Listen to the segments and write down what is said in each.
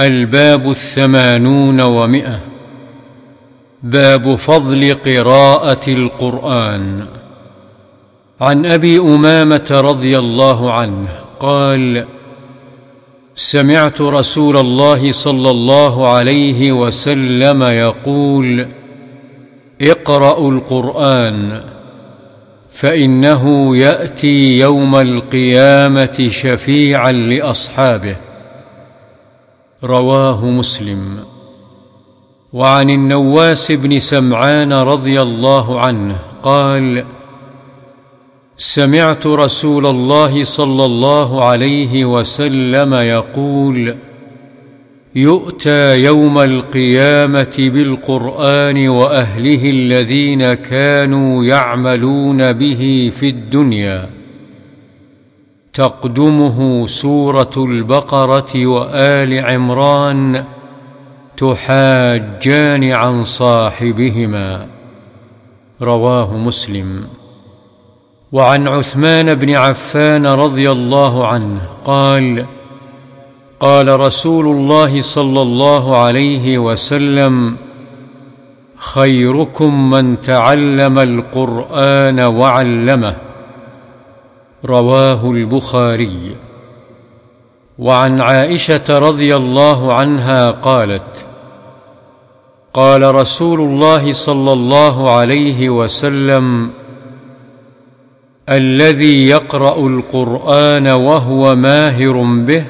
الباب الثمانون ومئة. باب فضل قراءة القرآن. عن أبي أمامة رضي الله عنه قال سمعت رسول الله صلى الله عليه وسلم يقول اقرأوا القرآن فإنه يأتي يوم القيامة شفيعا لأصحابه. رواه مسلم. وعن النواس بن سمعان رضي الله عنه قال سمعت رسول الله صلى الله عليه وسلم يقول يؤتى يوم القيامة بالقرآن وأهله الذين كانوا يعملون به في الدنيا. تقدمه سورة البقرة وآل عمران تحاجان عن صاحبهما. رواه مسلم. وعن عثمان بن عفان رضي الله عنه قال قال رسول الله صلى الله عليه وسلم خيركم من تعلم القرآن وعلمه رواه البخاري. وعن عائشة رضي الله عنها قالت قال رسول الله صلى الله عليه وسلم الذي يقرأ القرآن وهو ماهر به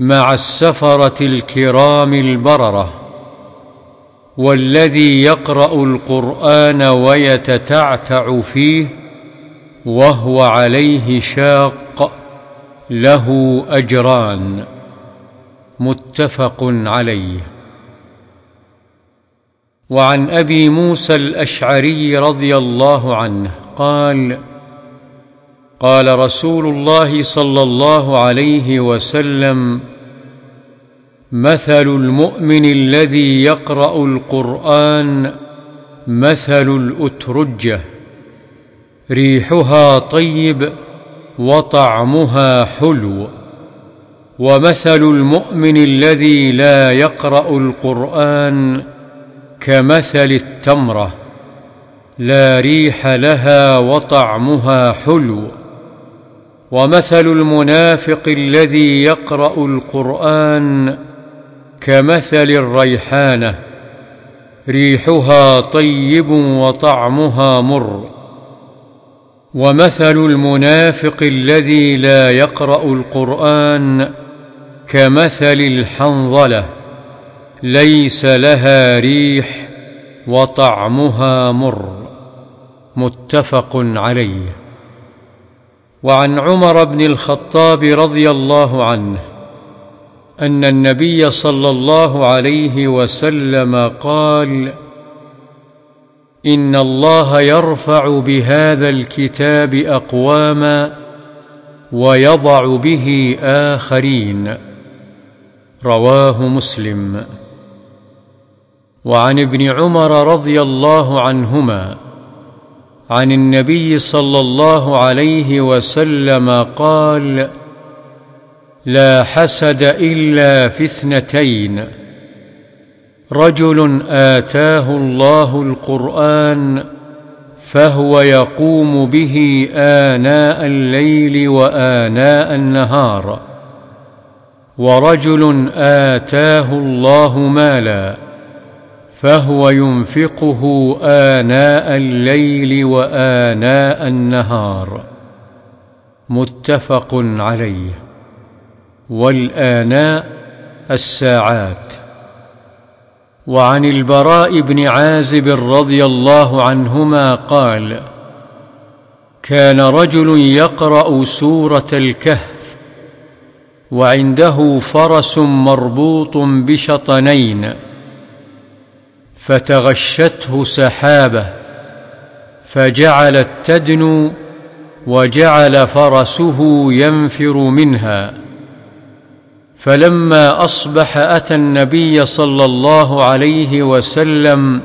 مع السفرة الكرام البررة والذي يقرأ القرآن ويتتعتع فيه وهو عليه شاق له أجران متفق عليه. وعن أبي موسى الأشعري رضي الله عنه قال قال رسول الله صلى الله عليه وسلم مثل المؤمن الذي يقرأ القرآن مثل الأترجة. ريحها طيب وطعمها حلو. ومثل المؤمن الذي لا يقرأ القرآن كمثل التمرة لا ريح لها وطعمها حلو. ومثل المنافق الذي يقرأ القرآن كمثل الريحانة ريحها طيب وطعمها مر. ومثل المنافق الذي لا يقرأ القرآن كمثل الحنظلة ليس لها ريح وطعمها مر متفق عليه. وعن عمر بن الخطاب رضي الله عنه أن النبي صلى الله عليه وسلم قال إن الله يرفع بهذا الكتاب أقواما ويضع به آخرين. رواه مسلم. وعن ابن عمر رضي الله عنهما عن النبي صلى الله عليه وسلم قال لا حسد إلا في اثنتين رجل آتاه الله القرآن فهو يقوم به آناء الليل وآناء النهار. ورجل آتاه الله مالا فهو ينفقه آناء الليل وآناء النهار. متفق عليه. والآناء الساعات. وعن البراء بن عازب رضي الله عنهما قال كان رجل يقرأ سورة الكهف وعنده فرس مربوط بشطنين فتغشته سحابة فجعلت تدنو وجعل فرسه ينفر منها فلما أصبح أتى النبي صلى الله عليه وسلم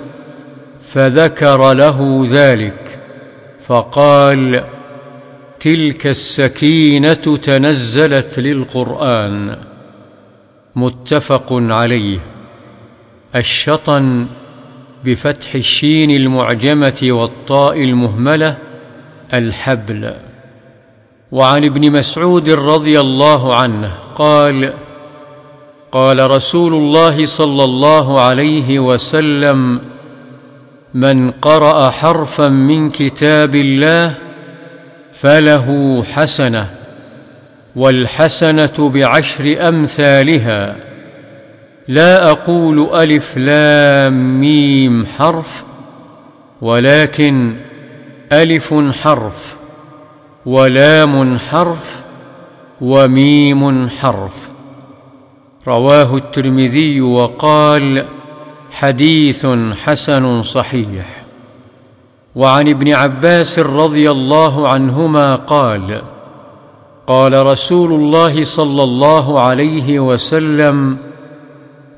فذكر له ذلك فقال تلك السكينة تنزلت للقرآن. متفق عليه. الشطن بفتح الشين المعجمة والطاء المهملة الحبل. وعن ابن مسعود رضي الله عنه قال قال رسول الله صلى الله عليه وسلم من قرأ حرفا من كتاب الله فله حسنة والحسنة بعشر أمثالها. لا أقول ألف لام ميم حرف ولكن ألف حرف ولام حرف وميم حرف. رواه الترمذي وقال حديث حسن صحيح. وعن ابن عباس رضي الله عنهما قال قال رسول الله صلى الله عليه وسلم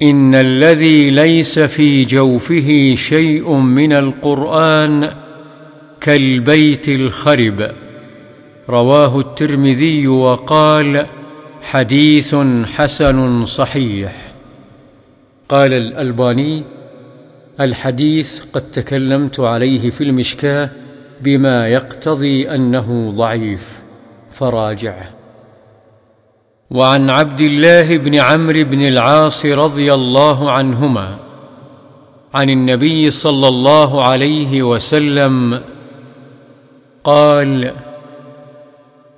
إن الذي ليس في جوفه شيء من القرآن كالبيت الخرب. رواه الترمذي وقال حديث حسن صحيح. قال الألباني الحديث قد تكلمت عليه في المشكاة بما يقتضي أنه ضعيف. فراجعه وعن عبد الله بن عمرو بن العاص رضي الله عنهما عن النبي صلى الله عليه وسلم قال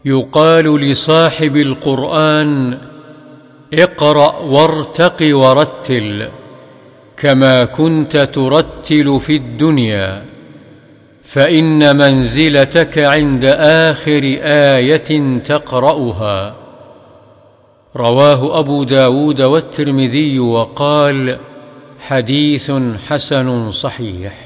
يقال لصاحب القرآن اقرأ وارتق ورتل كما كنت ترتل في الدنيا فإن منزلتك عند آخر آية تقرأها. رواه أبو داود والترمذي وقال حديث حسن صحيح.